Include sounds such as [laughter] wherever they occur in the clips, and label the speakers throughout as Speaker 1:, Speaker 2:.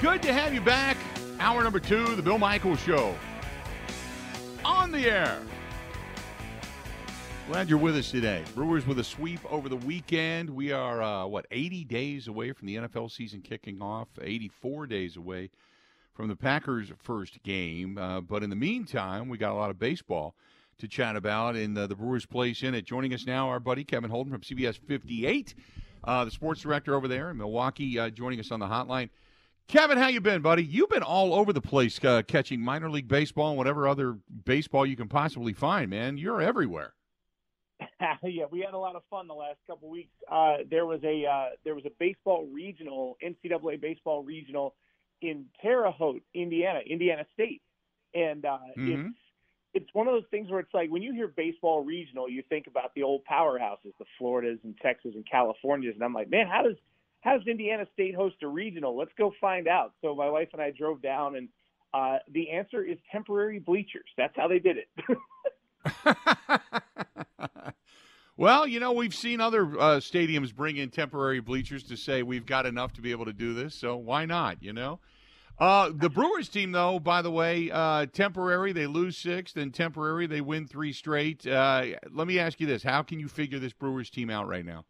Speaker 1: Good to have you back. Hour number two, the Bill Michaels Show. On the air. Glad you're with us today. Brewers with a sweep over the weekend. We are, uh, what, 80 days away from the NFL season kicking off, 84 days away from the Packers' first game. Uh, but in the meantime, we got a lot of baseball to chat about in the, the Brewers' place in it. Joining us now, our buddy Kevin Holden from CBS 58, uh, the sports director over there in Milwaukee, uh, joining us on the hotline. Kevin, how you been, buddy? You've been all over the place uh, catching minor league baseball and whatever other baseball you can possibly find, man. You're everywhere. [laughs]
Speaker 2: yeah, we had a lot of fun the last couple weeks. Uh, there was a uh, there was a baseball regional, NCAA baseball regional in Terre Haute, Indiana, Indiana State, and uh, mm-hmm. it's it's one of those things where it's like when you hear baseball regional, you think about the old powerhouses, the Floridas and Texas and Californias, and I'm like, man, how does how does Indiana State host a regional? Let's go find out. So my wife and I drove down, and uh, the answer is temporary bleachers. That's how they did it. [laughs]
Speaker 1: Well, you know, we've seen other uh, stadiums bring in temporary bleachers to say we've got enough to be able to do this, so why not, you know? Uh, the Brewers team, though, by the way, uh, temporary, they lose six, then temporary, they win three straight. Uh, let me ask you this How can you figure this Brewers team out right now?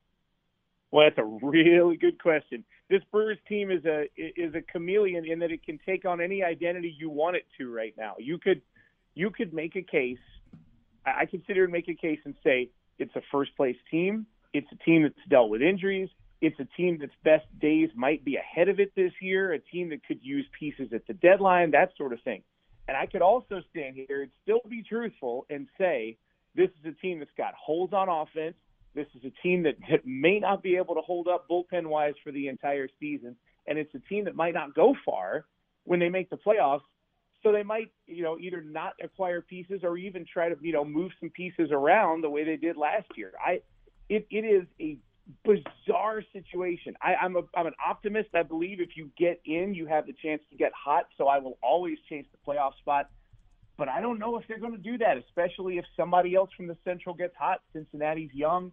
Speaker 2: Well, that's a really good question. This Brewers team is a is a chameleon in that it can take on any identity you want it to right now. You could you could make a case. I consider and make a case and say it's a first place team. It's a team that's dealt with injuries. It's a team that's best days might be ahead of it this year, a team that could use pieces at the deadline, that sort of thing. And I could also stand here and still be truthful and say this is a team that's got holes on offense. This is a team that, that may not be able to hold up bullpen wise for the entire season. And it's a team that might not go far when they make the playoffs so they might, you know, either not acquire pieces or even try to, you know, move some pieces around the way they did last year. I, it, it is a bizarre situation. I, I'm a, I'm an optimist. I believe if you get in, you have the chance to get hot. So I will always chase the playoff spot. But I don't know if they're going to do that, especially if somebody else from the Central gets hot. Cincinnati's young.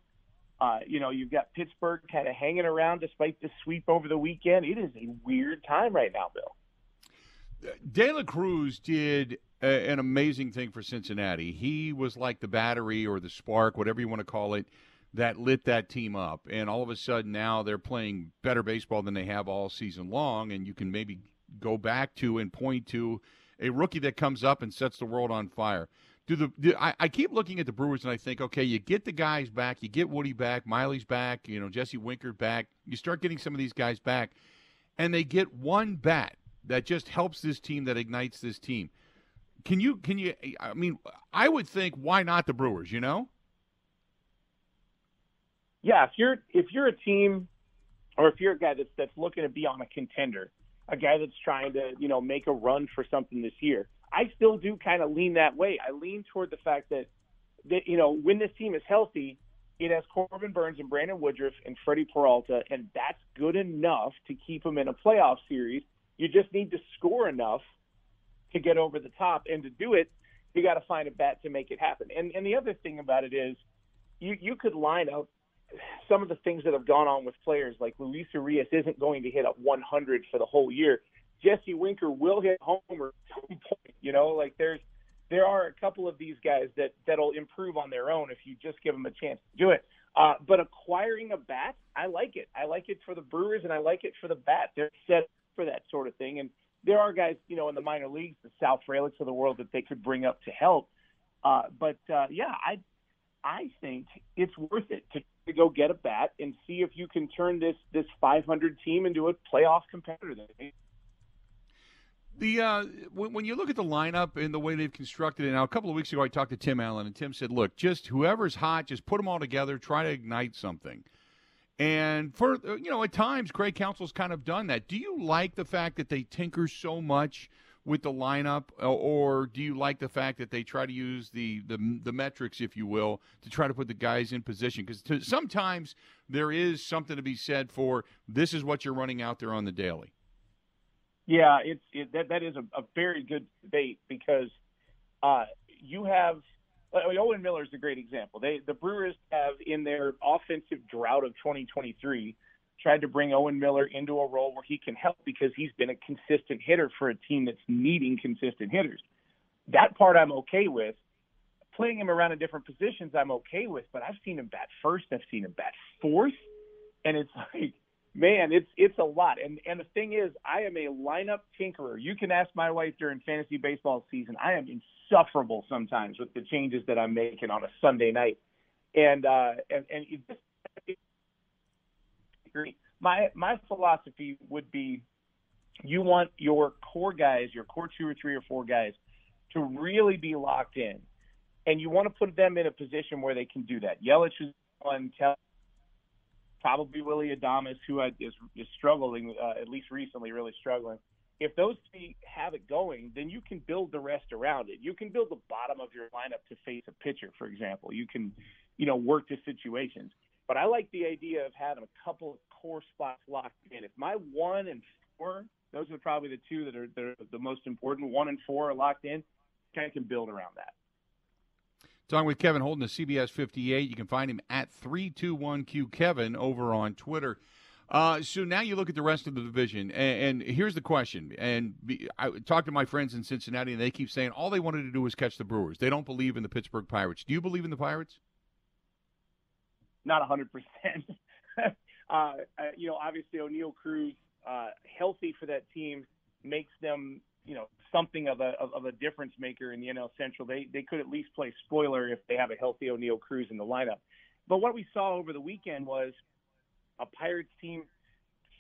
Speaker 2: Uh, you know, you've got Pittsburgh kind of hanging around despite the sweep over the weekend. It is a weird time right now, Bill.
Speaker 1: De La Cruz did a, an amazing thing for Cincinnati. He was like the battery or the spark, whatever you want to call it, that lit that team up. And all of a sudden now they're playing better baseball than they have all season long. And you can maybe go back to and point to a rookie that comes up and sets the world on fire. Do the do, I, I keep looking at the Brewers and I think, okay, you get the guys back, you get Woody back, Miley's back, you know, Jesse Winker back. You start getting some of these guys back, and they get one bat that just helps this team, that ignites this team. Can you? Can you? I mean, I would think, why not the Brewers? You know?
Speaker 2: Yeah, if you're if you're a team, or if you're a guy that's that's looking to be on a contender, a guy that's trying to you know make a run for something this year, I still do kind of lean that way. I lean toward the fact that that you know when this team is healthy, it has Corbin Burnes and Brandon Woodruff and Freddie Peralta, and that's good enough to keep them in a playoff series you just need to score enough to get over the top, and to do it, you got to find a bat to make it happen. And and the other thing about it is, you you could line up some of the things that have gone on with players like Luis Urias isn't going to hit a 100 for the whole year. Jesse Winker will hit homer at some point. You know, like there's there are a couple of these guys that that'll improve on their own if you just give them a chance to do it. Uh, but acquiring a bat, I like it. I like it for the Brewers and I like it for the bat. They're set for that sort of thing. And there are guys, you know, in the minor leagues, the Sal Frelick's of the world that they could bring up to help. Uh, but uh, yeah, I I think it's worth it to, to go get a bat and see if you can turn this this 500 team into a playoff competitor.
Speaker 1: The uh, when, when you look at the lineup and the way they've constructed it now, a couple of weeks ago I talked to Tim Allen and Tim said, "Look, just whoever's hot, just put them all together, try to ignite something." And for you know, at times Craig Counsell's kind of done that. Do you like the fact that they tinker so much with the lineup, uh, or do you like the fact that they try to use the the, the metrics, if you will, to try to put the guys in position? Because sometimes there is something to be said for this is what you're running out there on the daily.
Speaker 2: Yeah, it's it, that that is a, a very good debate because uh, you have I mean, Owen Miller is a great example. They the Brewers have in their offensive drought of 2023 tried to bring Owen Miller into a role where he can help because he's been a consistent hitter for a team that's needing consistent hitters. That part I'm okay with. Playing him around in different positions, I'm okay with, but I've seen him bat first, I've seen him bat fourth, and it's [laughs] like, man, it's it's a lot. And and the thing is, I am a lineup tinkerer. You can ask my wife during fantasy baseball season. I am insufferable sometimes with the changes that I'm making on a Sunday night. And uh and and it just my my philosophy would be you want your core guys, your core two or three or four guys to really be locked in. And you want to put them in a position where they can do that. Yelich is one, probably Willie Adames, who is, is struggling, uh, at least recently, really struggling. If those three have it going, then you can build the rest around it. You can build the bottom of your lineup to face a pitcher, for example. You can, you know, work the situations. But I like the idea of having a couple of core spots locked in. If my one and four, those are probably the two that are, that are the most important. One and four are locked in kind of can build around that.
Speaker 1: Talking with Kevin Holden of CBS 58. You can find him at 321Q Kevin over on Twitter. Uh, so now you look at the rest of the division, and, and here's the question. And be, I talked to my friends in Cincinnati, and they keep saying all they wanted to do was catch the Brewers. They don't believe in the Pittsburgh Pirates. Do you believe in the Pirates?
Speaker 2: Not 100%. [laughs] uh, you know, obviously Oneil Cruz, uh, healthy for that team, makes them you know something of a of, of a difference maker in the NL Central. They they could at least play spoiler if they have a healthy Oneil Cruz in the lineup. But what we saw over the weekend was a Pirates team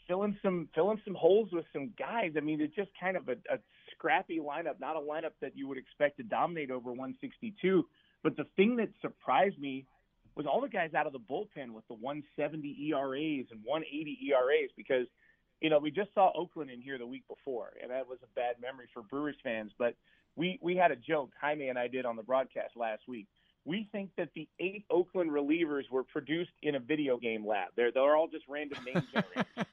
Speaker 2: filling some filling some holes with some guys. I mean, it's just kind of a, a scrappy lineup, not a lineup that you would expect to dominate over 162. But the thing that surprised me was all the guys out of the bullpen with the 170 ERAs and 180 ERAs because – you know, we just saw Oakland in here the week before, and that was a bad memory for Brewers fans. But we we had a joke, Jaime and I did on the broadcast last week. We think that the eight Oakland relievers were produced in a video game lab. They're they're all just random name [laughs] generators.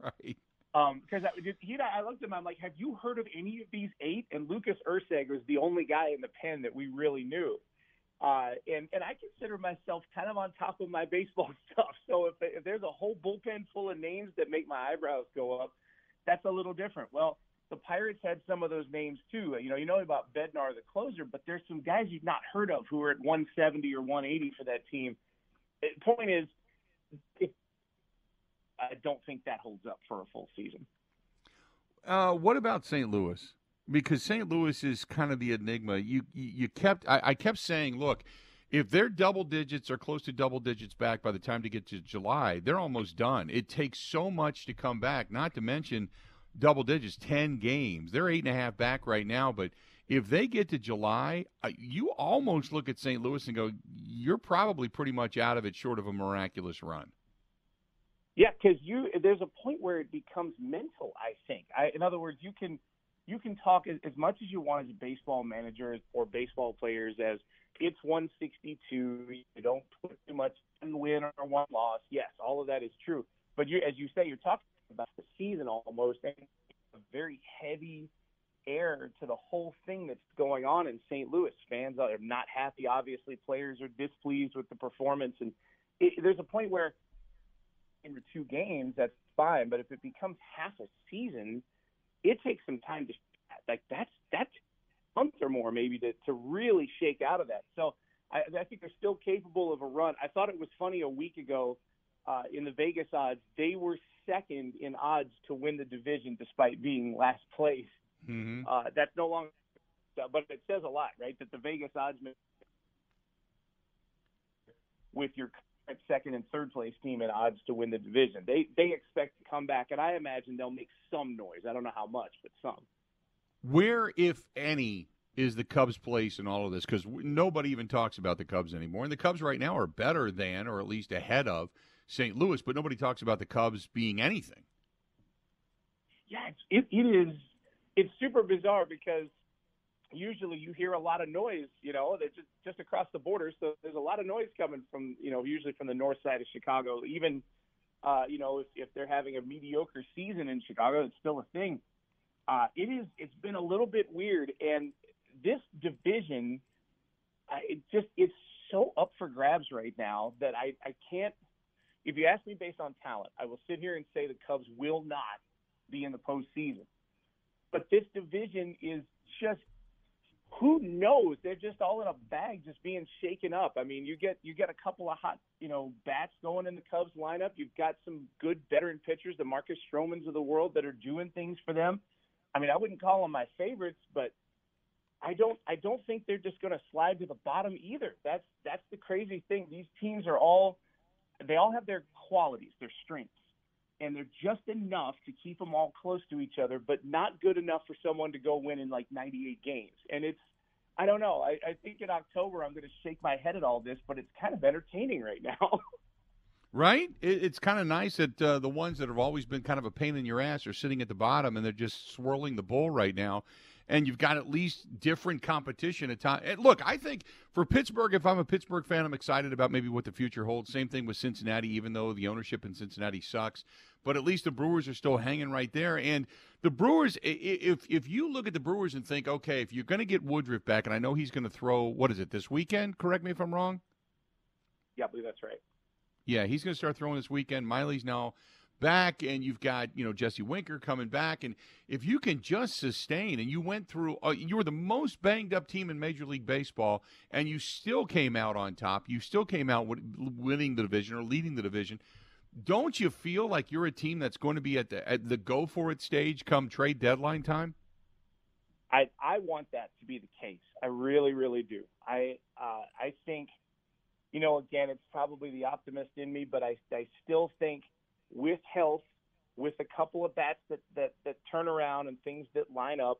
Speaker 1: right.
Speaker 2: Um, because I, he, I looked at him, I'm like, have you heard of any of these eight? And Lucas Erceg was the only guy in the pen that we really knew. Uh, and and I consider myself kind of on top of my baseball [laughs] stuff. So if, if there's a whole bullpen full of names that make my eyebrows go up, that's a little different. Well, the Pirates had some of those names too. You know, you know about Bednar, the closer, but there's some guys you've not heard of who are at 170 or 180 for that team. The point is, I don't think that holds up for a full season.
Speaker 1: Uh, what about St. Louis? Because St. Louis is kind of the enigma. You you kept I, I, kept saying, look, if they're double digits or close to double digits back by the time to get to July, they're almost done. It takes so much to come back. Not to mention double digits, ten games. They're eight and a half back right now, but if they get to July, uh, you almost look at St. Louis and go, you're probably pretty much out of it, short of a miraculous run.
Speaker 2: Yeah, because you there's a point where it becomes mental. I think. I, in other words, you can you can talk as, as much as you want as baseball manager or baseball players as it's 162. You don't put too much in win or one loss. Yes, all of that is true. But you, as you say, you're talking about the season almost, and a very heavy air to the whole thing that's going on in St. Louis. Fans are not happy. Obviously, players are displeased with the performance, and it, there's a point where in two games, that's fine. But if it becomes half a season, it takes some time to like that's that's month or more maybe to to really shake out of that. So I, I think they're still capable of a run. I thought it was funny a week ago uh, in the Vegas odds they were second in odds to win the division despite being last place. Mm-hmm. Uh, that's no longer, but it says a lot, right? That the Vegas odds with your second and third place team in odds to win the division. They they expect to come back, and I imagine they'll make some noise. I don't know how much, but some.
Speaker 1: Where, if any, is the Cubs' place in all of this? Because nobody even talks about the Cubs anymore, and the Cubs right now are better than, or at least ahead of, St. Louis. But nobody talks about the Cubs being anything.
Speaker 2: Yeah, it, it is. It's super bizarre because usually you hear a lot of noise, you know, just, just across the border. So there's a lot of noise coming from, you know, usually from the north side of Chicago. Even, uh, you know, if, if they're having a mediocre season in Chicago, it's still a thing. Uh, it is. It's been a little bit weird, and this division, uh, it just it's so up for grabs right now that I I can't. if you ask me based on talent, I will sit here and say the Cubs will not be in the postseason. But this division is just who knows? They're just all in a bag, just being shaken up. I mean, you get you get a couple of hot, you know, bats going in the Cubs lineup. You've got some good veteran pitchers, the Marcus Stromans of the world, that are doing things for them. I mean, I wouldn't call them my favorites, but I don't I don't think they're just going to slide to the bottom either. That's that's the crazy thing. These teams are all they all have their qualities, their strengths, and they're just enough to keep them all close to each other, but not good enough for someone to go win in like 98 games. And it's I don't know. I, I think in October I'm going to shake my head at all this, but it's kind of entertaining right now. [laughs]
Speaker 1: Right? It, it's kind of nice that uh, the ones that have always been kind of a pain in your ass are sitting at the bottom and they're just swirling the bowl right now. And you've got at least different competition at time. And Look, I think for Pittsburgh, if I'm a Pittsburgh fan, I'm excited about maybe what the future holds. Same thing with Cincinnati, even though the ownership in Cincinnati sucks. But at least the Brewers are still hanging right there. And the Brewers, if if you look at the Brewers and think, okay, if you're going to get Woodruff back, and I know he's going to throw, what is it, this weekend? Correct me if I'm wrong.
Speaker 2: Yeah, I believe that's right.
Speaker 1: Yeah, he's going to start throwing this weekend. Miley's now back, and you've got you know Jesse Winker coming back, and if you can just sustain, and you went through, uh, you were the most banged up team in Major League Baseball, and you still came out on top. You still came out winning the division or leading the division. Don't you feel like you're a team that's going to be at the at the go for it stage come trade deadline time?
Speaker 2: I I want that to be the case. I really really do. I uh, I think you know, again, it's probably the optimist in me, but I, I still think with health, with a couple of bats that, that, that turn around and things that line up,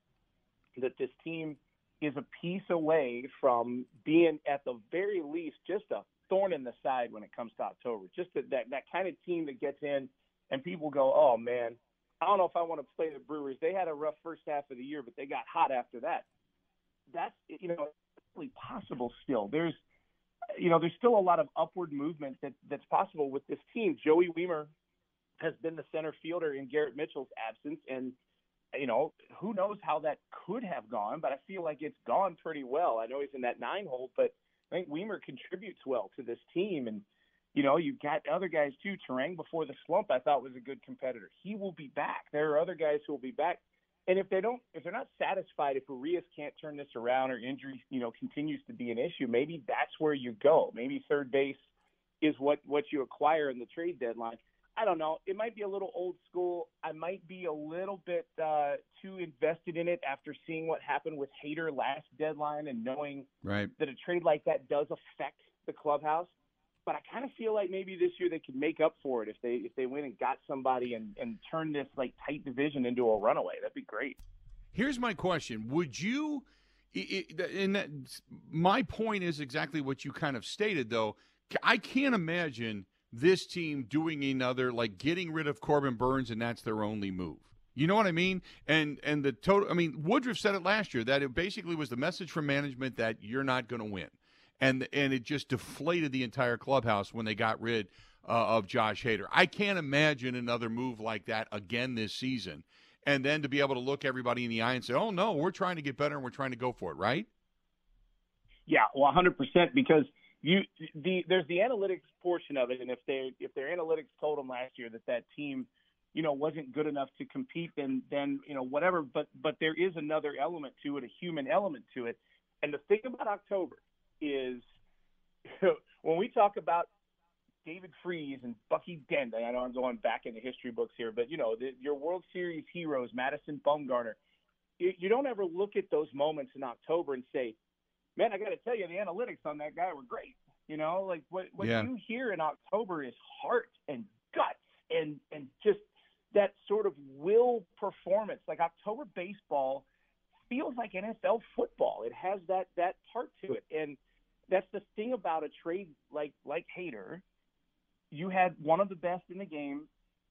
Speaker 2: that this team is a piece away from being at the very least just a thorn in the side when it comes to October. Just that, that, that kind of team that gets in and people go, oh man, I don't know if I want to play the Brewers. They had a rough first half of the year, but they got hot after that. That's you know, really possible still. There's you know, there's still a lot of upward movement that, that's possible with this team. Joey Wiemer has been the center fielder in Garrett Mitchell's absence, and you know, who knows how that could have gone, but I feel like it's gone pretty well. I know he's in that nine hole, but I think Wiemer contributes well to this team, and you know, you've got other guys too. Turang before the slump, I thought was a good competitor. He will be back. There are other guys who will be back. And if they don't, if they're not satisfied, if Urias can't turn this around or injury, you know, continues to be an issue, maybe that's where you go. Maybe third base is what what you acquire in the trade deadline. I don't know. It might be a little old school. I might be a little bit uh, too invested in it after seeing what happened with Hader last deadline and knowing
Speaker 1: right.
Speaker 2: that a trade like that does affect the clubhouse but I kind of feel like maybe this year they could make up for it if they if they went and got somebody and and turn this like tight division into a runaway. That'd be great.
Speaker 1: Here's my question: Would you? And that, my point is exactly what you kind of stated, though. I can't imagine this team doing another like getting rid of Corbin Burnes, and that's their only move. You know what I mean? And and the total. I mean, Woodruff said it last year that it basically was the message from management that you're not going to win and and it just deflated the entire clubhouse when they got rid uh, of Josh Hader. I can't imagine another move like that again this season. And then to be able to look everybody in the eye and say, "Oh no, we're trying to get better and we're trying to go for it," right?
Speaker 2: Yeah, well, 100% because you the there's the analytics portion of it, and if they if their analytics told them last year that that team, you know, wasn't good enough to compete, then then you know whatever. But but there is another element to it, a human element to it. And the thing about October is [laughs] when we talk about David Freese and Bucky Dent, I know I'm going back in the history books here, but you know, the, your World Series heroes, Madison Bumgarner, you, you don't ever look at those moments in October and say, man, I got to tell you, the analytics on that guy were great. You know, like what, what
Speaker 1: yeah.
Speaker 2: you hear in October is heart and guts and, and just that sort of will performance. Like October baseball feels like NFL football. It has that, that part to it. And, that's the thing about a trade like like Hader. You had one of the best in the game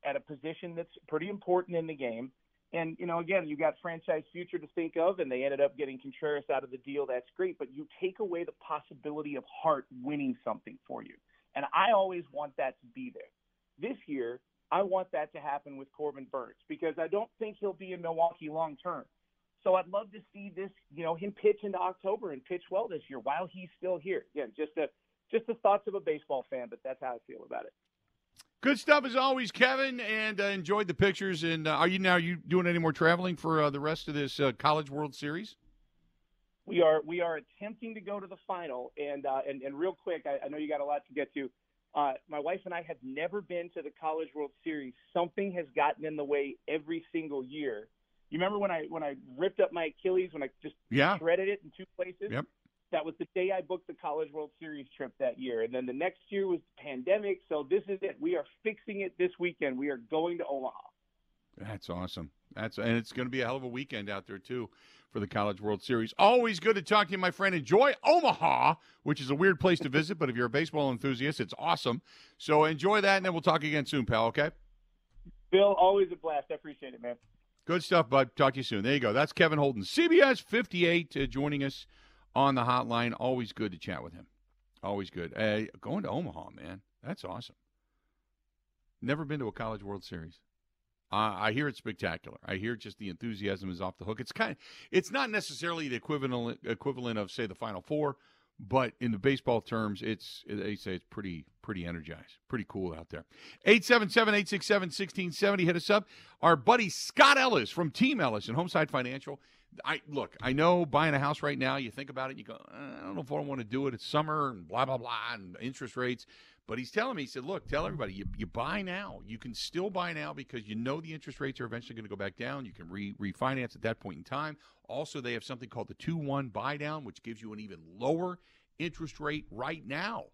Speaker 2: at a position that's pretty important in the game. And, you know, again, you got franchise future to think of, and they ended up getting Contreras out of the deal. That's great. But you take away the possibility of Hart winning something for you. And I always want that to be there. This year, I want that to happen with Corbin Burnes because I don't think he'll be in Milwaukee long term. So I'd love to see this, you know, him pitch into October and pitch well this year while he's still here. Again, just a just the thoughts of a baseball fan, but that's how I feel about it.
Speaker 1: Good stuff as always, Kevin, and uh, enjoyed the pictures. And uh, are you now are you doing any more traveling for uh, the rest of this uh, College World Series?
Speaker 2: We are we are attempting to go to the final, and uh, and and real quick, I, I know you got a lot to get to. Uh, my wife and I have never been to the College World Series. Something has gotten in the way every single year. You remember when I when I ripped up my Achilles when I just
Speaker 1: yeah.
Speaker 2: shredded it in two places?
Speaker 1: Yep.
Speaker 2: That was the day I booked the College World Series trip that year. And then the next year was the pandemic. So this is it. We are fixing it this weekend. We are going to Omaha.
Speaker 1: That's awesome. That's and it's going to be a hell of a weekend out there too for the College World Series. Always good to talk to you, my friend. Enjoy Omaha, which is a weird place to visit, but if you're a baseball enthusiast, it's awesome. So enjoy that, and then we'll talk again soon, pal. Okay.
Speaker 2: Bill, always a blast. I appreciate it, man.
Speaker 1: Good stuff, bud. Talk to you soon. There you go. That's Kevin Holden, CBS 58, uh, joining us on the hotline. Always good to chat with him. Always good. Uh, going to Omaha, man. That's awesome. Never been to a College World Series. Uh, I hear it's spectacular. I hear just the enthusiasm is off the hook. It's kind of, it's not necessarily the equivalent equivalent of say the Final Four, but in the baseball terms, it's they say it's pretty pretty energized, pretty cool out there. 877-867-1670. Hit us up. Our buddy Scott Ellis from Team Ellis and Homeside Financial I look, I know buying a house right now, you think about it, you go, uh, I don't know if I want to do it. It's summer and blah blah blah and interest rates. But he's telling me, he said, look, tell everybody you, you buy now. You can still buy now because you know the interest rates are eventually going to go back down. You can re- refinance at that point in time. Also, they have something called the 2 1 buy down, which gives you an even lower interest rate right now.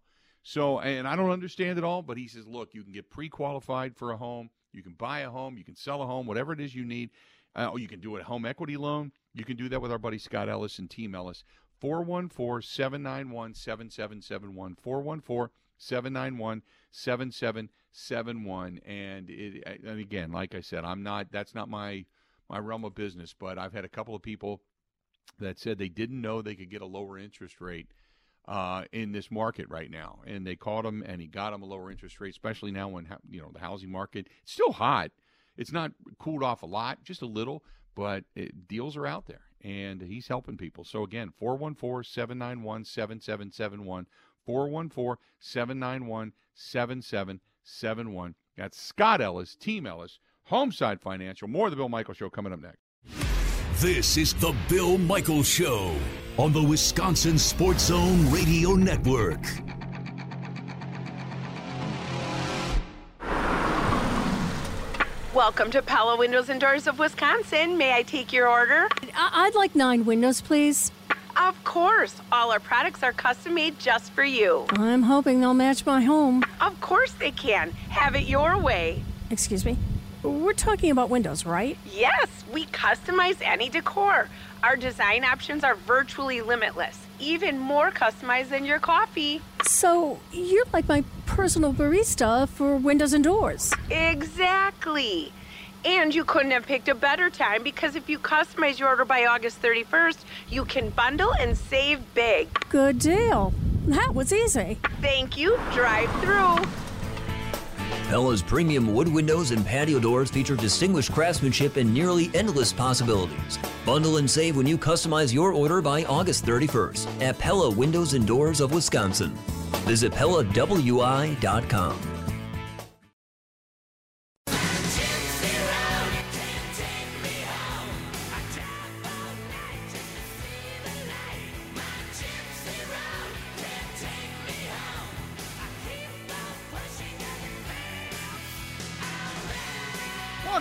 Speaker 1: So, and I don't understand it all, but he says, look, you can get pre qualified for a home. You can buy a home. You can sell a home, whatever it is you need. Uh, or you can do a home equity loan. You can do that with our buddy Scott Ellis and Team Ellis. 414 791 7771. 414 791 7771. And and again, like I said, I'm not, that's not my, my realm of business, but I've had a couple of people that said they didn't know they could get a lower interest rate uh, in this market right now, and they called him, and he got him a lower interest rate, especially now when you know the housing market it's still hot. It's not cooled off a lot, just a little, but it, deals are out there and he's helping people. So again, 414-791-7771, 414-791-7771. That's Scott Ellis, Team Ellis, Homeside Financial. More of the Bill Michael Show coming up next.
Speaker 3: This is the Bill Michael Show on the Wisconsin Sports Zone Radio Network.
Speaker 4: Welcome to Pella Windows and Doors of Wisconsin. May I take your order?
Speaker 5: I'd like nine windows, please.
Speaker 4: Of course. All our products are custom made just for you.
Speaker 5: I'm hoping they'll match my home.
Speaker 4: Of course they can. Have it your way.
Speaker 5: Excuse me? We're talking about windows, right?
Speaker 4: Yes, we customize any decor. Our design options are virtually limitless, even more customized than your coffee.
Speaker 5: So, you're like my personal barista for windows and doors.
Speaker 4: Exactly. And you couldn't have picked a better time because if you customize your order by August 31st, you can bundle and save big.
Speaker 5: Good deal. That was easy.
Speaker 4: Thank you. Drive through.
Speaker 6: Pella's premium wood windows and patio doors feature distinguished craftsmanship and nearly endless possibilities. Bundle and save when you customize your order by August 31st at Pella Windows and Doors of Wisconsin. Visit PellaWI.com.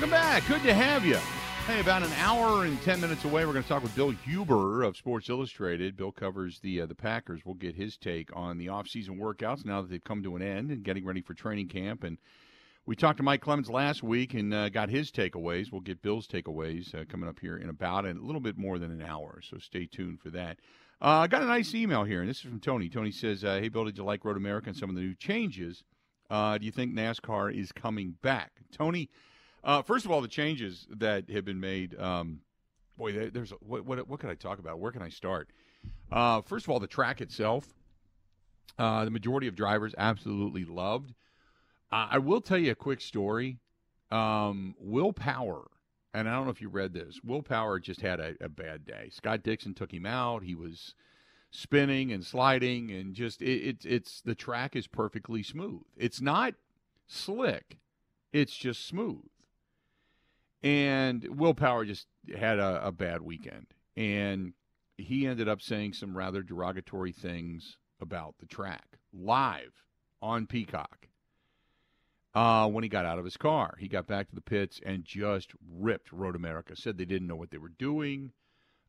Speaker 1: Welcome back. Good to have you. Hey, about an hour and ten minutes away, we're going to talk with Bill Huber of Sports Illustrated. Bill covers the uh, the Packers. We'll get his take on the off-season workouts now that they've come to an end and getting ready for training camp. And we talked to Mike Clemens last week and uh, got his takeaways. We'll get Bill's takeaways uh, coming up here in about a little bit more than an hour. So stay tuned for that. Uh, I got a nice email here, and this is from Tony. Tony says, uh, "Hey, Bill, did you like Road America and some of the new changes? Uh, do you think NASCAR is coming back?" Tony. Uh, first of all, the changes that have been made. Um, boy, there's what, what what can I talk about? Where can I start? Uh, first of all, the track itself. Uh, the majority of drivers absolutely loved. I will tell you a quick story. Um, Will Power, and I don't know if you read this. Will Power just had a, a bad day. Scott Dixon took him out. He was spinning and sliding, and just it, it, it's the track is perfectly smooth. It's not slick. It's just smooth. And Will Power just had a, a bad weekend. And he ended up saying some rather derogatory things about the track live on Peacock uh, when he got out of his car. He got back to the pits and just ripped Road America. Said they didn't know what they were doing.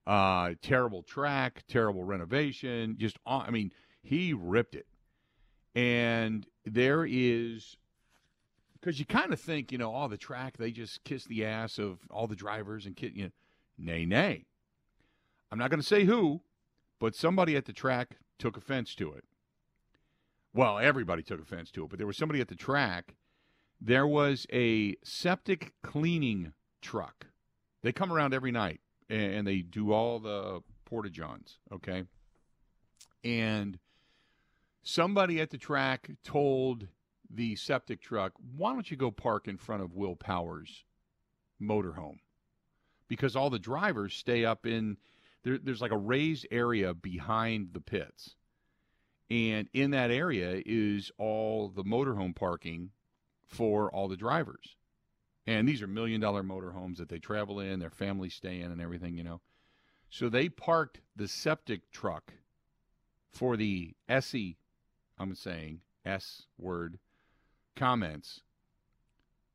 Speaker 1: Uh, terrible track, terrible renovation. Just, I mean, he ripped it. And there is, because you kind of think, you know, all the track, they just kiss the ass of all the drivers and, kid, you know, nay, nay. I'm not going to say who, but somebody at the track took offense to it. Well, everybody took offense to it, but there was somebody at the track. There was a septic cleaning truck. They come around every night and they do all the porta johns, okay? And somebody at the track told the septic truck, "Why don't you go park in front of Will Powers' motorhome?" Because all the drivers stay up in there, there's like a raised area behind the pits. And in that area is all the motorhome parking for all the drivers. And these are million dollar motorhomes that they travel in, their families stay in, and everything, you know. So they parked the septic truck for the SE, I'm saying S word, comments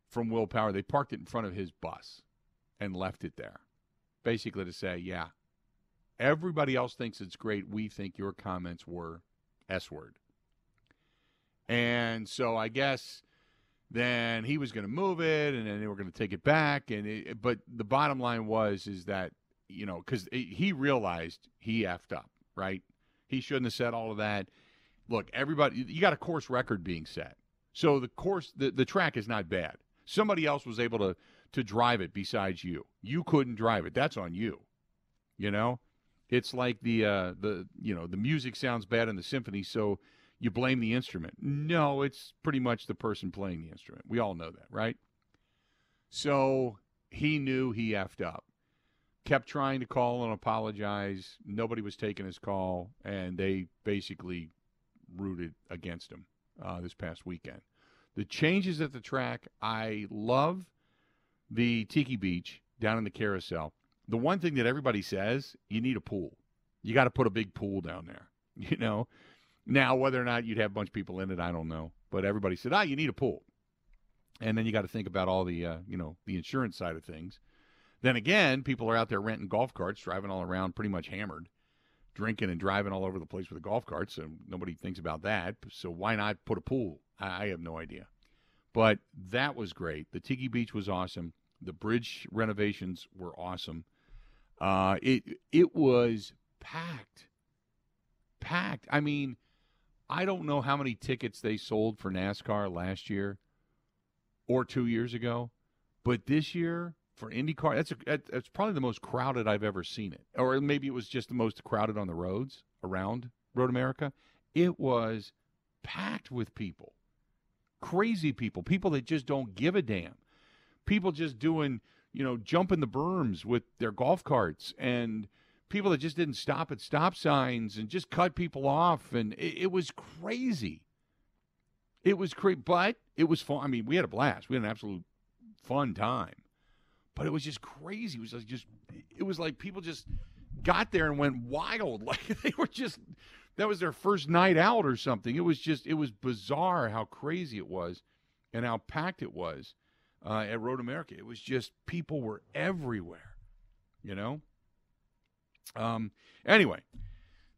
Speaker 1: from Will Power. They parked it in front of his bus and left it there. Basically to say, yeah, Everybody else thinks it's great. We think your comments were S word. And so I guess then he was going to move it and then they were going to take it back and it, but the bottom line was is that you know cuz he realized he effed up, right? He shouldn't have said all of that. Look, everybody you got a course record being set. So the course the, the track is not bad. Somebody else was able to to drive it besides you. You couldn't drive it. That's on you. You know? It's like the uh, the you know the music sounds bad in the symphony, so you blame the instrument. No, it's pretty much the person playing the instrument. We all know that, right? So he knew he effed up. Kept trying to call and apologize. Nobody was taking his call, and they basically rooted against him uh, this past weekend. The changes at the track, I love the Tiki Beach down in the carousel the one thing that everybody says, you need a pool. You got to put a big pool down there, [laughs] you know. Now, whether or not you'd have a bunch of people in it, I don't know. But everybody said, ah, you need a pool. And then you got to think about all the, uh, you know, the insurance side of things. Then again, people are out there renting golf carts, driving all around pretty much hammered, drinking and driving all over the place with the golf carts. And nobody thinks about that. So why not put a pool? I, I have no idea. But that was great. The Tiki Beach was awesome. The bridge renovations were awesome. Uh, it it was packed, packed. I mean, I don't know how many tickets they sold for NASCAR last year or two years ago, but this year for IndyCar, that's a, that's probably the most crowded I've ever seen it. Or maybe it was just the most crowded on the roads around Road America. It was packed with people, crazy people, people that just don't give a damn, people just doing you know, jumping the berms with their golf carts and people that just didn't stop at stop signs and just cut people off. And it, it was crazy. It was crazy, but it was fun. I mean, we had a blast. We had an absolute fun time, but it was just crazy. It was like just, it was like people just got there and went wild. [laughs] Like they were just, that was their first night out or something. It was just, it was bizarre how crazy it was and how packed it was uh, at Road America. It was just people were everywhere, you know. Um. Anyway,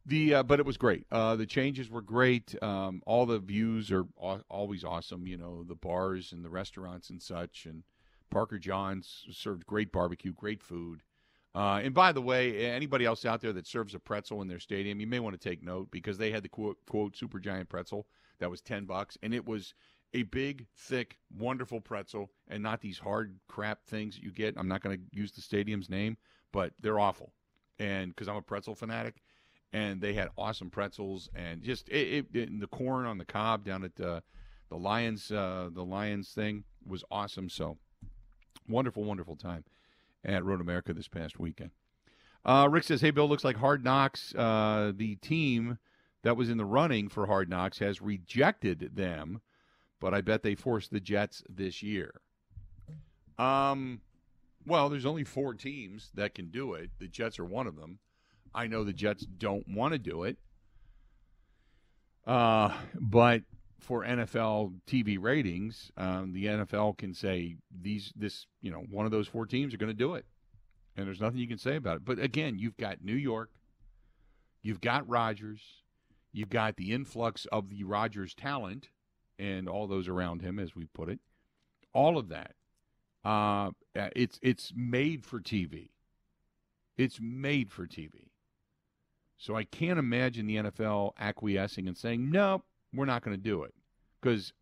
Speaker 1: the uh, but it was great. Uh, the changes were great. Um, all the views are always awesome. You know, the bars and the restaurants and such. And Parker Johns served great barbecue, great food. Uh, and by the way, anybody else out there that serves a pretzel in their stadium, you may want to take note because they had the quote, quote super giant pretzel that was ten bucks, and it was a big, thick, wonderful pretzel and not these hard crap things you get. I'm not going to use the stadium's name, but they're awful. And because I'm a pretzel fanatic, and they had awesome pretzels and just it, it, it the corn on the cob down at uh, the Lions, uh, the Lions thing was awesome. So wonderful, wonderful time at Road America this past weekend. Uh, Rick says, "Hey, Bill, looks like Hard Knocks, uh, the team that was in the running for Hard Knocks, has rejected them." but I bet they force the Jets this year. Um, well, there's only four teams that can do it. The Jets are one of them. I know the Jets don't want to do it. Uh, but for NFL TV ratings, um, the NFL can say these this you know one of those four teams are going to do it, and there's nothing you can say about it. But again, you've got New York, you've got Rodgers, you've got the influx of the Rodgers talent and all those around him, as we put it. All of that, uh, it's it's made for TV. It's made for TV. So I can't imagine the NFL acquiescing and saying, "No, we're not going to do it," because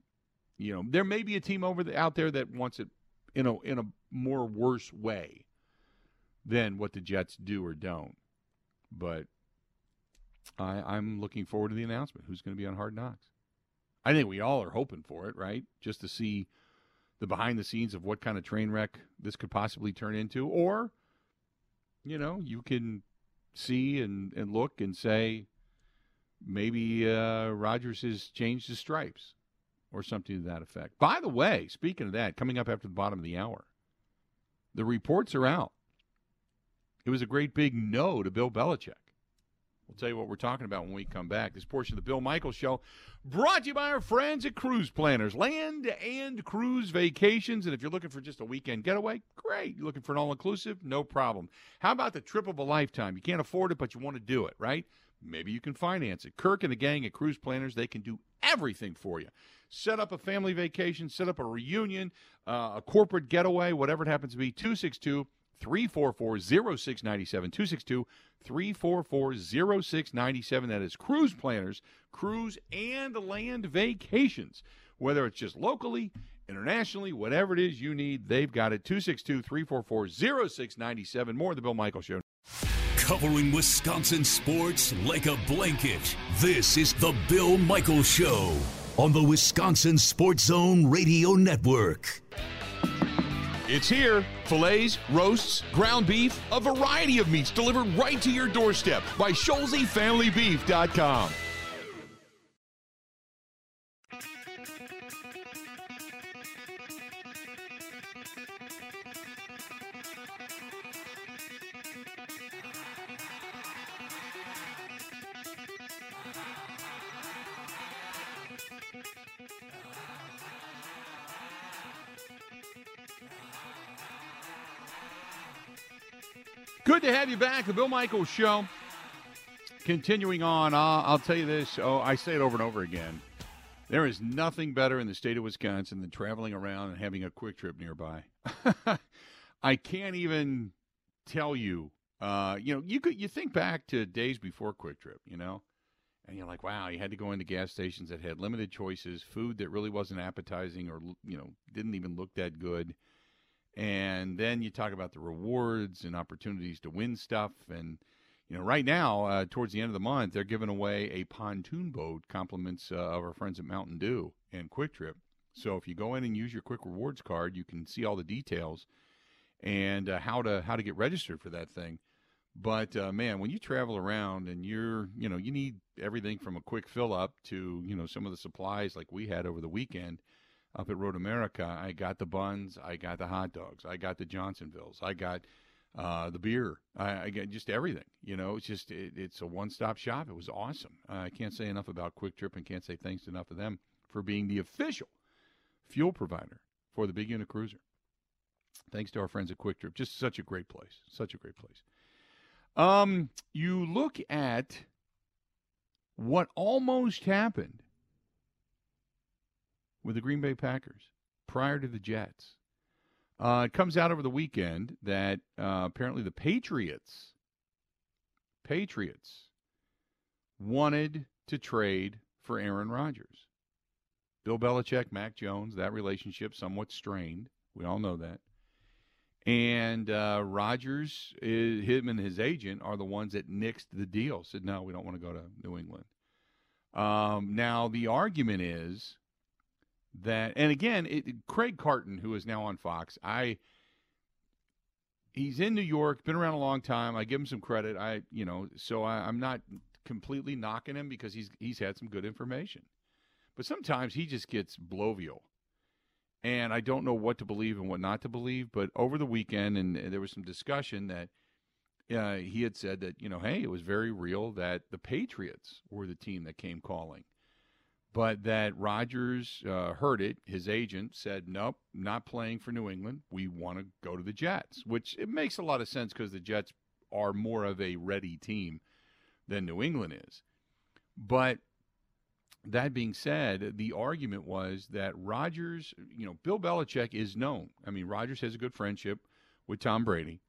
Speaker 1: you know there may be a team over the, out there that wants it in a in a more worse way than what the Jets do or don't. But I, I'm looking forward to the announcement. Who's going to be on Hard Knocks? I think we all are hoping for it, right? Just to see the behind the scenes of what kind of train wreck this could possibly turn into, or you know, you can see and, and look and say maybe uh, Rodgers has changed his stripes or something to that effect. By the way, speaking of that, coming up after the bottom of the hour, the reports are out. It was a great big no to Bill Belichick. We'll tell you what we're talking about when we come back. This portion of the Bill Michaels Show brought to you by our friends at Cruise Planners, land and cruise vacations. And if you're looking for just a weekend getaway, great. You're looking for an all inclusive, no problem. How about the trip of a lifetime? You can't afford it, but you want to do it, right? Maybe you can finance it. Kirk and the gang at Cruise Planners, they can do everything for you. Set up a family vacation, set up a reunion, uh, a corporate getaway, whatever it happens to be. 262 344 0697. 262 344 0697. That is Cruise Planners, cruise and land vacations. Whether it's just locally, internationally, whatever it is you need, they've got it. 262 344 0697. More of the Bill Michael Show.
Speaker 3: Covering Wisconsin sports like a blanket. This is the Bill Michael Show on the Wisconsin Sports Zone Radio Network.
Speaker 1: It's here. Fillets, roasts, ground beef, a variety of meats delivered right to your doorstep by ScholzeFamilyBeef.com. Good to have you back. The Bill Michaels Show. Continuing on, uh, I'll tell you this. Oh, I say it over and over again. There is nothing better in the state of Wisconsin than traveling around and having a quick trip nearby. [laughs] I can't even tell you. Uh, you know, you could you think back to days before Kwik Trip, you know, and you're like, wow, you had to go into gas stations that had limited choices, food that really wasn't appetizing or you know didn't even look that good. And then you talk about the rewards and opportunities to win stuff. And, you know, right now, uh, towards the end of the month, they're giving away a pontoon boat, compliments uh, of our friends at Mountain Dew and Kwik Trip. So if you go in and use your Kwik Rewards card, you can see all the details and uh, how to how to get registered for that thing. But uh, man, when you travel around and you're, you know, you need everything from a quick fill up to, you know, some of the supplies like we had over the weekend up at Road America. I got the buns, I got the hot dogs, I got the Johnsonvilles, I got uh, the beer, I, I got just everything. You know, it's just it, it's a one stop shop. It was awesome. Uh, I can't say enough about Kwik Trip and can't say thanks enough to them for being the official fuel provider for the big unit cruiser. Thanks to our friends at Kwik Trip. Just such a great place. Such a great place. Um, you look at what almost happened with the Green Bay Packers prior to the Jets. Uh, it comes out over the weekend that uh, apparently the Patriots, Patriots, wanted to trade for Aaron Rodgers. Bill Belichick, Mac Jones, that relationship somewhat strained. We all know that. And uh, Rodgers, is, him and his agent are the ones that nixed the deal. Said no, we don't want to go to New England. Um, now the argument is that, and again, it, Craig Carton, who is now on Fox, I he's in New York, been around a long time. I give him some credit. I, you know, so I, I'm not completely knocking him because he's he's had some good information. but sometimes he just gets blovial. And I don't know what to believe and what not to believe. But over the weekend, and there was some discussion that uh, he had said that, you know, hey, it was very real that the Patriots were the team that came calling. But that Rodgers uh, heard it. His agent said, nope, not playing for New England. We want to go to the Jets, which it makes a lot of sense because the Jets are more of a ready team than New England is. But that being said, the argument was that Rodgers, you know, Bill Belichick is known. I mean, Rodgers has a good friendship with Tom Brady,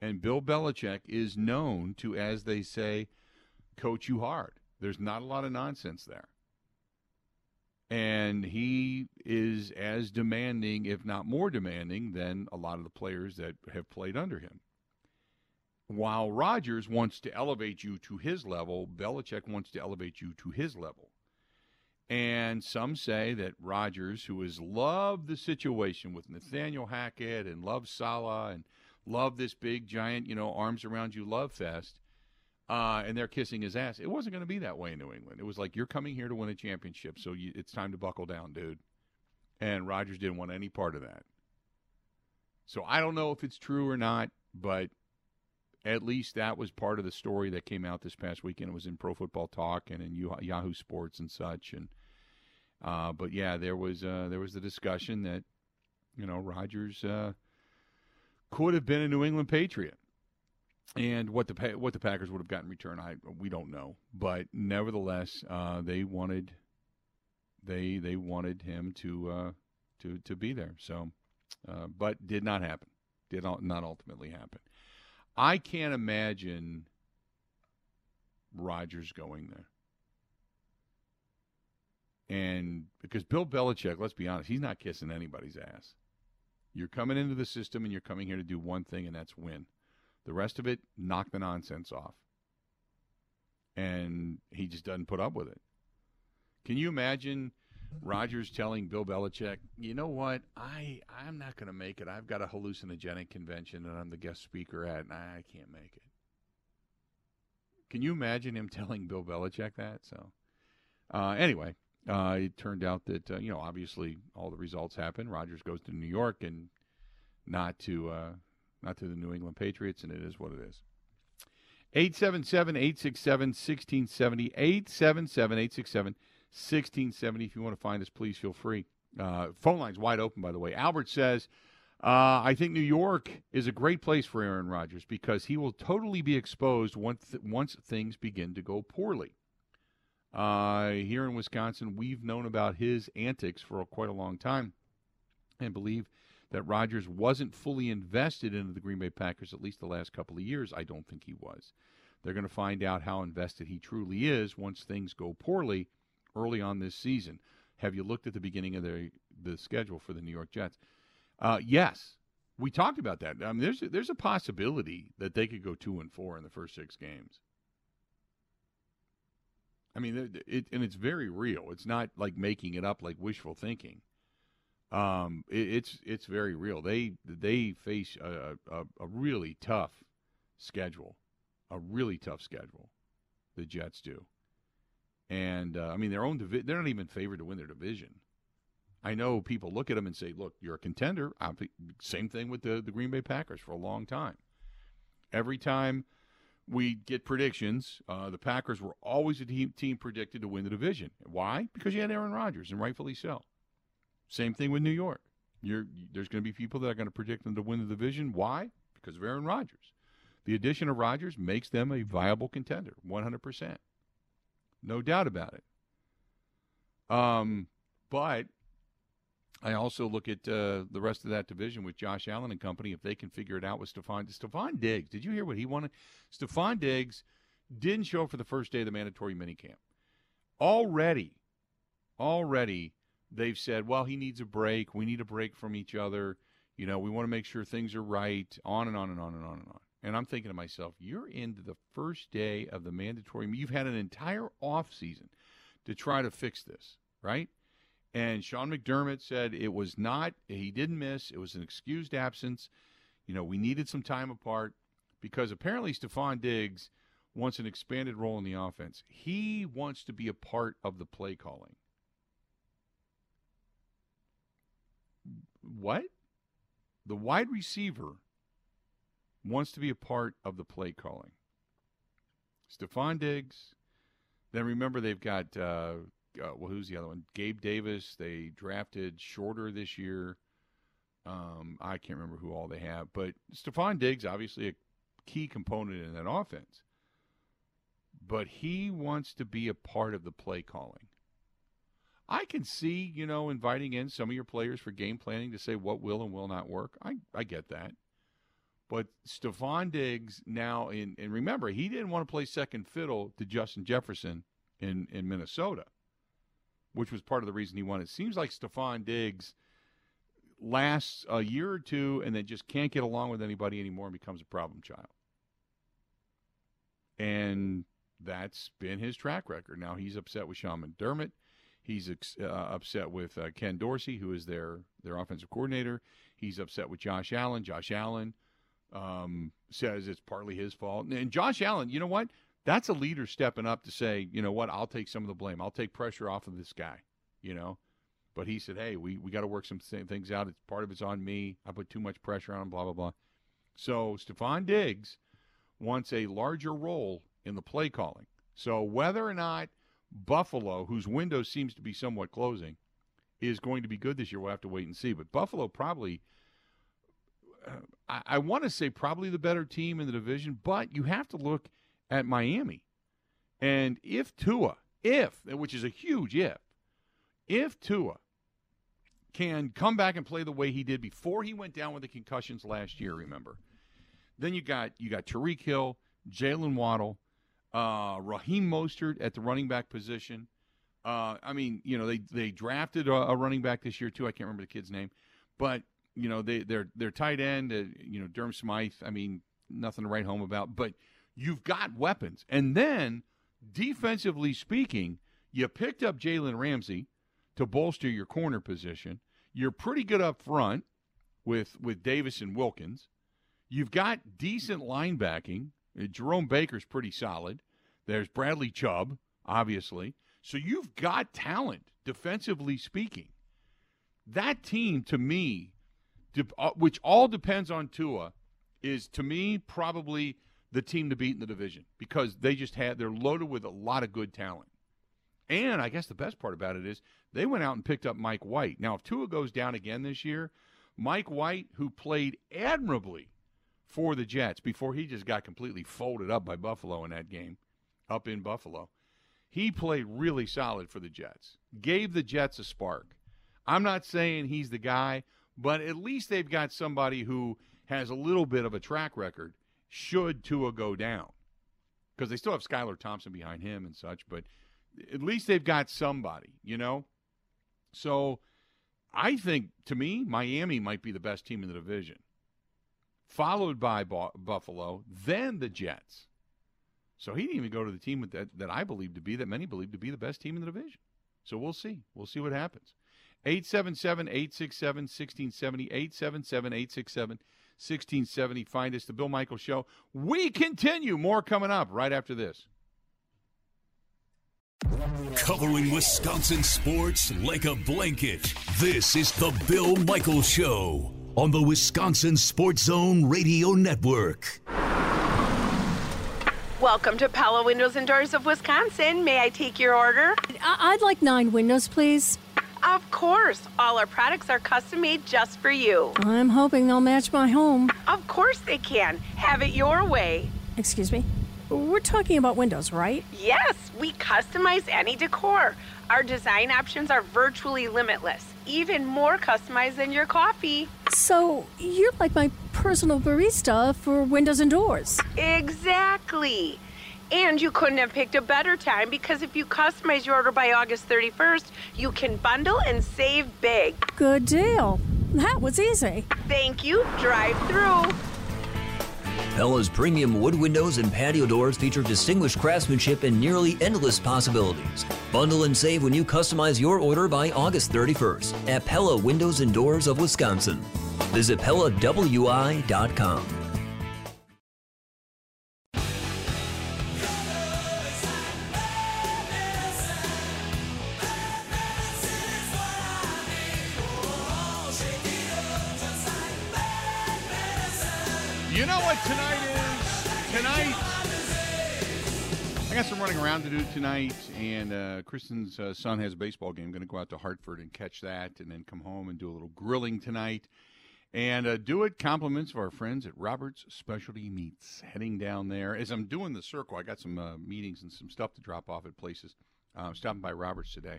Speaker 1: and Bill Belichick is known to, as they say, coach you hard. There's not a lot of nonsense there. And he is as demanding, if not more demanding, than a lot of the players that have played under him. While Rodgers wants to elevate you to his level, Belichick wants to elevate you to his level. And some say that Rodgers, who has loved the situation with Nathaniel Hackett and loved Saleh and loved this big, giant, you know, arms around you love fest, uh, and they're kissing his ass. It wasn't going to be that way in New England. It was like, you're coming here to win a championship, so you, it's time to buckle down, dude. And Rodgers didn't want any part of that. So I don't know if it's true or not, but at least that was part of the story that came out this past weekend. It was in Pro Football Talk and in Yahoo Sports and such. And uh, but yeah, there was uh, there was the discussion that you know Rodgers uh, could have been a New England Patriot, and what the what the Packers would have gotten in return, I we don't know. But nevertheless, uh, they wanted they they wanted him to uh, to to be there. So, uh, but did not happen. Did not ultimately happen. I can't imagine Rodgers going there. And because Bill Belichick, let's be honest, he's not kissing anybody's ass. You're coming into the system and you're coming here to do one thing, and that's win. The rest of it, knock the nonsense off. And he just doesn't put up with it. Can you imagine Rodgers telling Bill Belichick, "You know what? I I'm not going to make it. I've got a hallucinogenic convention that I'm the guest speaker at, and I can't make it." Can you imagine him [laughs] telling Bill Belichick that? So, uh, anyway, uh, it turned out that uh, you know obviously all the results happen. Rodgers goes to New York and not to uh, not to the New England Patriots, and it is what it is. 877 867 1670. 877 867 1670. If you want to find us, please feel free. Uh, phone line's wide open, by the way. Albert says, uh, I think New York is a great place for Aaron Rodgers because he will totally be exposed once, th- once things begin to go poorly. Uh, here in Wisconsin, we've known about his antics for a, quite a long time and believe that Rodgers wasn't fully invested into the Green Bay Packers, at least the last couple of years. I don't think he was. They're going to find out how invested he truly is once things go poorly early on this season. Have you looked at the beginning of the the schedule for the New York Jets? Uh, yes, we talked about that. I mean, there's a, there's a possibility that they could go two and four in the first six games. I mean, it, and it's very real. It's not like making it up like wishful thinking. Um, it, it's it's very real. They they face a, a, a really tough schedule, a really tough schedule. The Jets do. And uh, I mean, their own divi- they're not even favored to win their division. I know people look at them and say, "Look, you're a contender." Same thing with the the Green Bay Packers for a long time. Every time we get predictions, uh, the Packers were always a team, team predicted to win the division. Why? Because you had Aaron Rodgers, and rightfully so. Same thing with New York. You're, there's going to be people that are going to predict them to win the division. Why? Because of Aaron Rodgers. The addition of Rodgers makes them a viable contender, 100%. No doubt about it. Um, but I also look at uh, the rest of that division with Josh Allen and company. If they can figure it out with Stefon Stefon Diggs, did you hear what he wanted? Stefon Diggs didn't show up for the first day of the mandatory minicamp. Already, already they've said, well, he needs a break. We need a break from each other. You know, we want to make sure things are right. On and on and on and on and on. And I'm thinking to myself, you're into the first day of the mandatory. You've had an entire off season to try to fix this, right? And Sean McDermott said it was not, he didn't miss, it was an excused absence. You know, we needed some time apart because apparently Stefon Diggs wants an expanded role in the offense. He wants to be a part of the play calling. What? The wide receiver wants to be a part of the play calling. Stefon Diggs. Then remember they've got uh, uh, well, who's the other one? Gabe Davis. They drafted shorter this year. Um, I can't remember who all they have, but Stefon Diggs obviously a key component in that offense. But he wants to be a part of the play calling. I can see, you know, inviting in some of your players for game planning to say what will and will not work. I, I get that. But Stefon Diggs now, in, and remember, he didn't want to play second fiddle to Justin Jefferson in, in Minnesota, which was part of the reason he won. It seems like Stefon Diggs lasts a year or two and then just can't get along with anybody anymore and becomes a problem child. And that's been his track record. Now he's upset with Sean McDermott. He's uh, upset with uh, Ken Dorsey, who is their their offensive coordinator. He's upset with Josh Allen. Josh Allen um, says it's partly his fault. And Josh Allen, you know what? That's a leader stepping up to say, you know what? I'll take some of the blame. I'll take pressure off of this guy. You know, but he said, hey, we we got to work some things out. It's part of it's on me. I put too much pressure on him. Blah blah blah. So Stefon Diggs wants a larger role in the play calling. So whether or not Buffalo, whose window seems to be somewhat closing, is going to be good this year, we'll have to wait and see. But Buffalo probably I, I want to say probably the better team in the division, but you have to look at Miami. And if Tua, if, which is a huge if, if Tua can come back and play the way he did before he went down with the concussions last year, remember, then you got you got Tyreek Hill, Jalen Waddle, uh, Raheem Mostert at the running back position. Uh, I mean, you know, they they drafted a, a, running back this year too. I can't remember the kid's name, but you know, they they're they're tight end. Uh, you know, Durham Smythe. I mean, nothing to write home about. But you've got weapons, and then defensively speaking, you picked up Jalen Ramsey to bolster your corner position. You're pretty good up front with with Davis and Wilkins. You've got decent linebacking. Uh, Jerome Baker's pretty solid. There's Bradley Chubb, obviously. So you've got talent defensively speaking. That team, to me, uh, which all depends on Tua, is to me probably the team to beat in the division because they just had they're loaded with a lot of good talent. And I guess the best part about it is they went out and picked up Mike White. Now, if Tua goes down again this year, Mike White, who played admirably for the Jets before he just got completely folded up by Buffalo in that game, up in Buffalo, he played really solid for the Jets. Gave the Jets a spark. I'm not saying he's the guy but at least they've got somebody who has a little bit of a track record should Tua go down. Because they still have Skylar Thompson behind him and such, but at least they've got somebody, you know? So I think, to me, Miami might be the best team in the division, followed by Buffalo, then the Jets. So he didn't even go to the team that, that I believe to be, that many believe to be the best team in the division. So we'll see. We'll see what happens. 877 867 1670. 877 867 1670. Find us, The Bill Michaels Show. We continue. More coming up right after this.
Speaker 3: Covering Wisconsin sports like a blanket. This is The Bill Michaels Show on the Wisconsin Sports Zone Radio Network.
Speaker 4: Welcome to Pella Windows and Doors of Wisconsin. May I take your order?
Speaker 5: I'd like nine windows, please.
Speaker 4: Of course. All our products are custom made just for you.
Speaker 5: I'm hoping they'll match my home.
Speaker 4: Of course they can. Have it your way.
Speaker 5: Excuse me? We're talking about windows, right?
Speaker 4: Yes, we customize any decor. Our design options are virtually limitless, even more customized than your coffee.
Speaker 5: So, you're like my personal barista for windows and doors.
Speaker 4: Exactly. And you couldn't have picked a better time because if you customize your order by August 31st, you can bundle and save big.
Speaker 5: Good deal. That was easy.
Speaker 4: Thank you. Drive through.
Speaker 6: Pella's premium wood windows and patio doors feature distinguished craftsmanship and nearly endless possibilities. Bundle and save when you customize your order by August 31st at Pella Windows and Doors of Wisconsin. Visit PellaWI.com.
Speaker 1: Running around to do tonight, and uh, Kristen's uh, son has a baseball game. Going to go out to Hartford and catch that, and then come home and do a little grilling tonight. And uh, do it compliments of our friends at Robert's Specialty Meats. Heading down there as I'm doing the circle, I got some uh, meetings and some stuff to drop off at places. Uh, I'm stopping by Robert's today,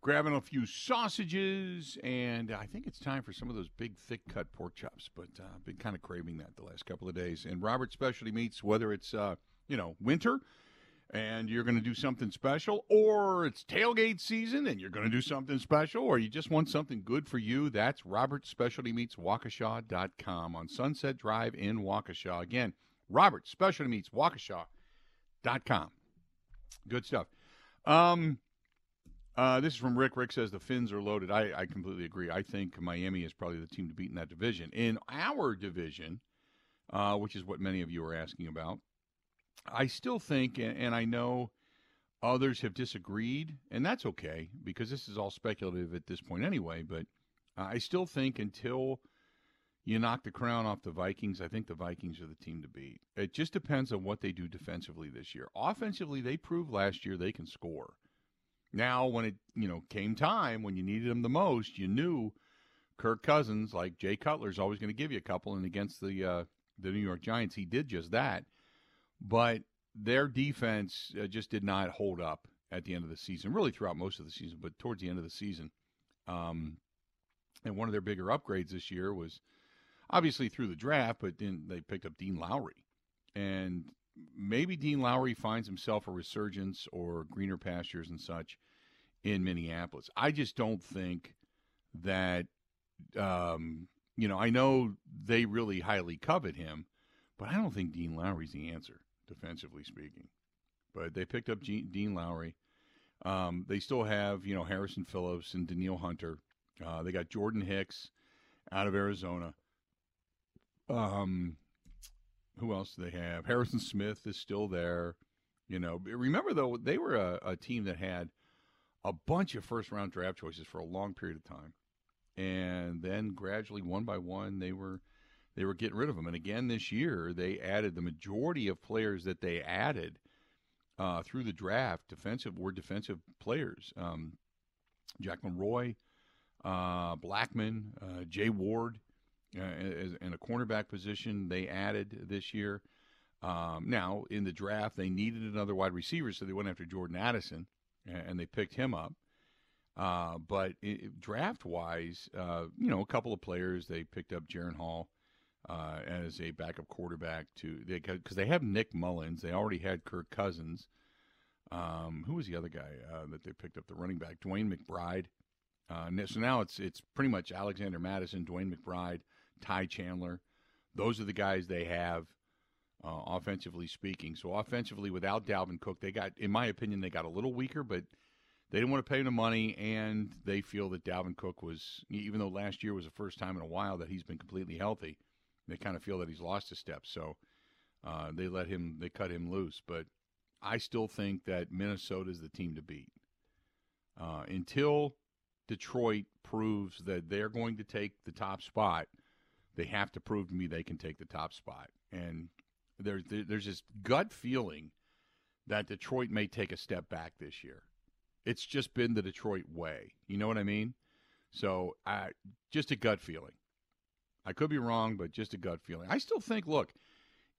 Speaker 1: grabbing a few sausages, and I think it's time for some of those big, thick cut pork chops. But uh, I've been kind of craving that the last couple of days. And Robert's Specialty Meats, whether it's uh, you know winter and you're going to do something special, or it's tailgate season and you're going to do something special, or you just want something good for you, that's Robert Specialty Meats Waukesha.com on Sunset Drive in Waukesha. Again, Robert Specialty Meats Waukesha.com. Good stuff. Um, uh, this is from Rick. Rick says the Fins are loaded. I, I completely agree. I think Miami is probably the team to beat in that division. In our division, uh, which is what many of you are asking about, I still think, and I know others have disagreed, and that's okay because this is all speculative at this point anyway. But I still think until you knock the crown off the Vikings, I think the Vikings are the team to beat. It just depends on what they do defensively this year. Offensively, they proved last year they can score. Now, when it you know came time when you needed them the most, you knew Kirk Cousins, like Jay Cutler, is always going to give you a couple, and against the uh, the New York Giants, he did just that but their defense uh, just did not hold up at the end of the season, really throughout most of the season, but towards the end of the season. Um, and one of their bigger upgrades this year was obviously through the draft, but then they picked up Dean Lowry. And maybe Dean Lowry finds himself a resurgence or greener pastures and such in Minneapolis. I just don't think that, um, you know, I know they really highly covet him, but I don't think Dean Lowry's the answer defensively speaking. But they picked up Gene, Dean Lowry. Um, they still have, you know, Harrison Phillips and Danielle Hunter. Uh, they got Jordan Hicks out of Arizona. Um, who else do they have? Harrison Smith is still there. You know, remember though, they were a, a team that had a bunch of first round draft choices for a long period of time, and then gradually, one by one, they were they were getting rid of them. And again, this year, they added the majority of players that they added uh, through the draft. Defensive were defensive players. Um, Monroy, uh, Blackmon, uh, Jay Ward, uh, in a cornerback position they added this year. Um, now in the draft, they needed another wide receiver, so they went after Jordan Addison, and they picked him up. Uh, but draft wise, uh, you know, a couple of players they picked up Jaren Hall uh, as a backup quarterback to because they have Nick Mullens. They already had Kirk Cousins. Um, who was the other guy uh, that they picked up? The running back, DeWayne McBride. Uh, so now it's it's pretty much Alexander Mattison, DeWayne McBride, Ty Chandler. Those are the guys they have, uh, offensively speaking. So offensively, without Dalvin Cook, they got, in my opinion, they got a little weaker, but they didn't want to pay the money, and they feel that Dalvin Cook was, even though last year was the first time in a while that he's been completely healthy they kind of feel that he's lost a step, so uh, they let him, they cut him loose. But I still think that Minnesota is the team to beat uh, until Detroit proves that they're going to take the top spot. They have to prove to me they can take the top spot, and there's there's this gut feeling that Detroit may take a step back this year. It's just been the Detroit way. You know what I mean? So, uh, just a gut feeling. I could be wrong, but just a gut feeling. I still think, look,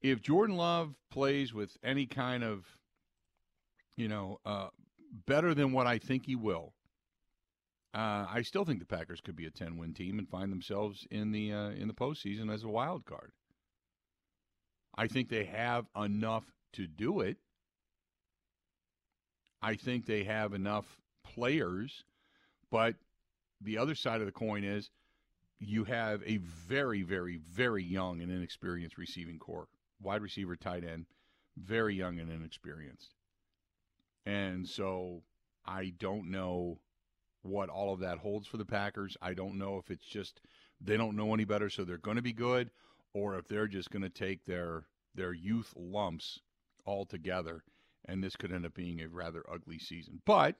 Speaker 1: if Jordan Love plays with any kind of, you know, uh, better than what I think he will, uh, I still think the Packers could be a ten-win team and find themselves in the uh, in the postseason as a wild card. I think they have enough to do it. I think they have enough players, but the other side of the coin is you have a very, very, very young and inexperienced receiving core. Wide receiver, tight end, very young and inexperienced. And so I don't know what all of that holds for the Packers. I don't know if it's just they don't know any better, so they're going to be good, or if they're just going to take their their youth lumps all together, and this could end up being a rather ugly season. But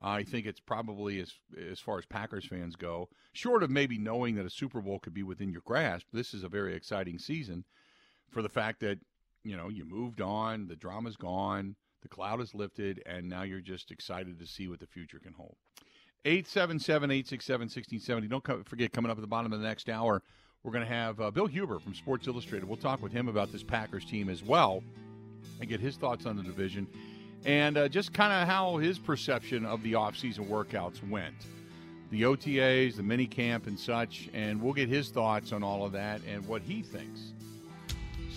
Speaker 1: I think it's probably as as far as Packers fans go, short of maybe knowing that a Super Bowl could be within your grasp. This is a very exciting season. for the fact that you know you moved on, the drama's gone, the cloud is lifted, and now you're just excited to see what the future can hold. 877 867 1670. Don't co- forget, coming up at the bottom of the next hour, we're going to have uh, Bill Huber from Sports Illustrated. We'll talk with him about this Packers team as well and get his thoughts on the division and uh, just kind of how his perception of the offseason workouts went. The OTAs, the mini camp, and such. And we'll get his thoughts on all of that and what he thinks.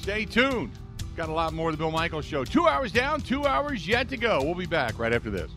Speaker 1: Stay tuned. Got a lot more of the Bill Michaels Show. Two hours down, two hours yet to go. We'll be back right after this.